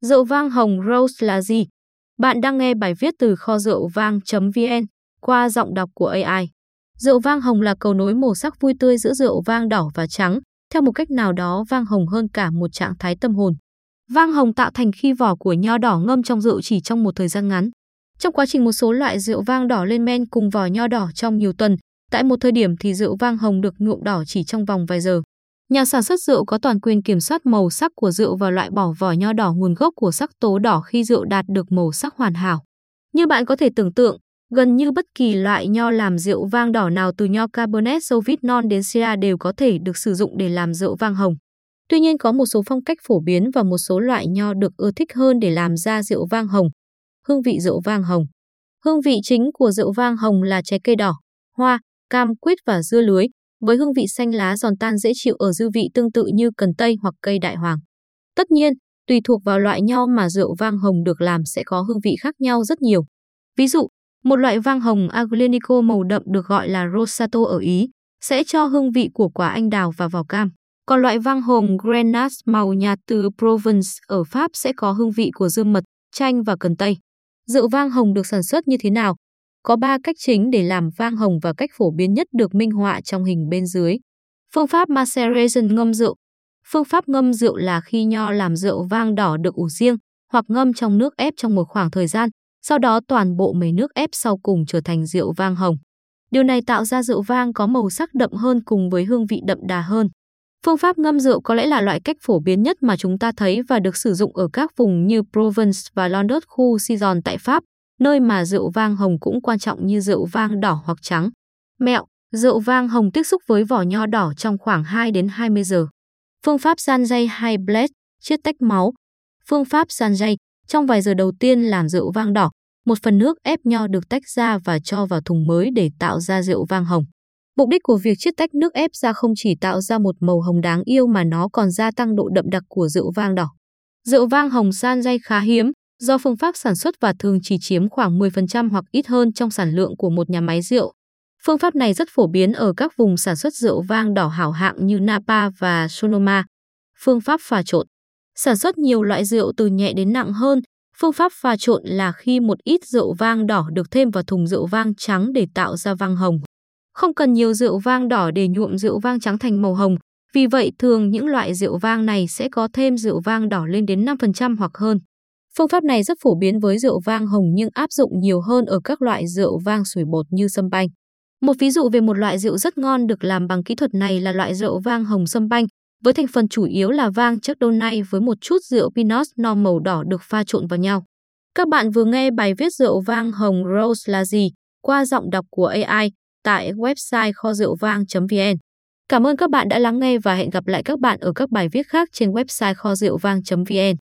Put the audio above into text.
Rượu vang hồng Rose là gì? Bạn đang nghe bài viết từ kho rượu vang.vn qua giọng đọc của AI. Rượu vang hồng là cầu nối màu sắc vui tươi giữa rượu vang đỏ và trắng, theo một cách nào đó vang hồng hơn cả một trạng thái tâm hồn. Vang hồng tạo thành khi vỏ của nho đỏ ngâm trong rượu chỉ trong một thời gian ngắn. Trong quá trình một số loại rượu vang đỏ lên men cùng vỏ nho đỏ trong nhiều tuần, tại một thời điểm thì rượu vang hồng được nhuộm đỏ chỉ trong vòng vài giờ. Nhà sản xuất rượu có toàn quyền kiểm soát màu sắc của rượu và loại bỏ vỏ nho đỏ nguồn gốc của sắc tố đỏ khi rượu đạt được màu sắc hoàn hảo. Như bạn có thể tưởng tượng, gần như bất kỳ loại nho làm rượu vang đỏ nào từ nho Cabernet Sauvignon đến Syrah đều có thể được sử dụng để làm rượu vang hồng. Tuy nhiên có một số phong cách phổ biến và một số loại nho được ưa thích hơn để làm ra rượu vang hồng. Hương vị rượu vang hồng Hương vị chính của rượu vang hồng là trái cây đỏ, hoa, cam quýt và dưa lưới, với hương vị xanh lá giòn tan dễ chịu ở dư vị tương tự như cần tây hoặc cây đại hoàng. Tất nhiên, tùy thuộc vào loại nho mà rượu vang hồng được làm sẽ có hương vị khác nhau rất nhiều. Ví dụ, một loại vang hồng Aglenico màu đậm được gọi là Rosato ở Ý sẽ cho hương vị của quả anh đào và vỏ cam. Còn loại vang hồng Grenache màu nhạt từ Provence ở Pháp sẽ có hương vị của dưa mật, chanh và cần tây. Rượu vang hồng được sản xuất như thế nào? Có 3 cách chính để làm vang hồng và cách phổ biến nhất được minh họa trong hình bên dưới. Phương pháp maceration ngâm rượu. Phương pháp ngâm rượu là khi nho làm rượu vang đỏ được ủ riêng hoặc ngâm trong nước ép trong một khoảng thời gian, sau đó toàn bộ mấy nước ép sau cùng trở thành rượu vang hồng. Điều này tạo ra rượu vang có màu sắc đậm hơn cùng với hương vị đậm đà hơn. Phương pháp ngâm rượu có lẽ là loại cách phổ biến nhất mà chúng ta thấy và được sử dụng ở các vùng như Provence và London, khu Sison tại Pháp, nơi mà rượu vang hồng cũng quan trọng như rượu vang đỏ hoặc trắng. Mẹo, rượu vang hồng tiếp xúc với vỏ nho đỏ trong khoảng 2 đến 20 giờ. Phương pháp Sanjay hay blend, chiết tách máu. Phương pháp Sanjay, trong vài giờ đầu tiên làm rượu vang đỏ, một phần nước ép nho được tách ra và cho vào thùng mới để tạo ra rượu vang hồng. Mục đích của việc chiết tách nước ép ra không chỉ tạo ra một màu hồng đáng yêu mà nó còn gia tăng độ đậm đặc của rượu vang đỏ. Rượu vang hồng san dây khá hiếm, do phương pháp sản xuất và thường chỉ chiếm khoảng 10% hoặc ít hơn trong sản lượng của một nhà máy rượu. Phương pháp này rất phổ biến ở các vùng sản xuất rượu vang đỏ hảo hạng như Napa và Sonoma. Phương pháp pha trộn Sản xuất nhiều loại rượu từ nhẹ đến nặng hơn, phương pháp pha trộn là khi một ít rượu vang đỏ được thêm vào thùng rượu vang trắng để tạo ra vang hồng. Không cần nhiều rượu vang đỏ để nhuộm rượu vang trắng thành màu hồng, vì vậy thường những loại rượu vang này sẽ có thêm rượu vang đỏ lên đến 5% hoặc hơn. Phương pháp này rất phổ biến với rượu vang hồng nhưng áp dụng nhiều hơn ở các loại rượu vang sủi bột như sâm banh. Một ví dụ về một loại rượu rất ngon được làm bằng kỹ thuật này là loại rượu vang hồng sâm banh, với thành phần chủ yếu là vang Chardonnay với một chút rượu pinot Noir màu đỏ được pha trộn vào nhau. Các bạn vừa nghe bài viết rượu vang hồng rose là gì qua giọng đọc của AI tại website kho rượu vang.vn. Cảm ơn các bạn đã lắng nghe và hẹn gặp lại các bạn ở các bài viết khác trên website kho rượu vang.vn.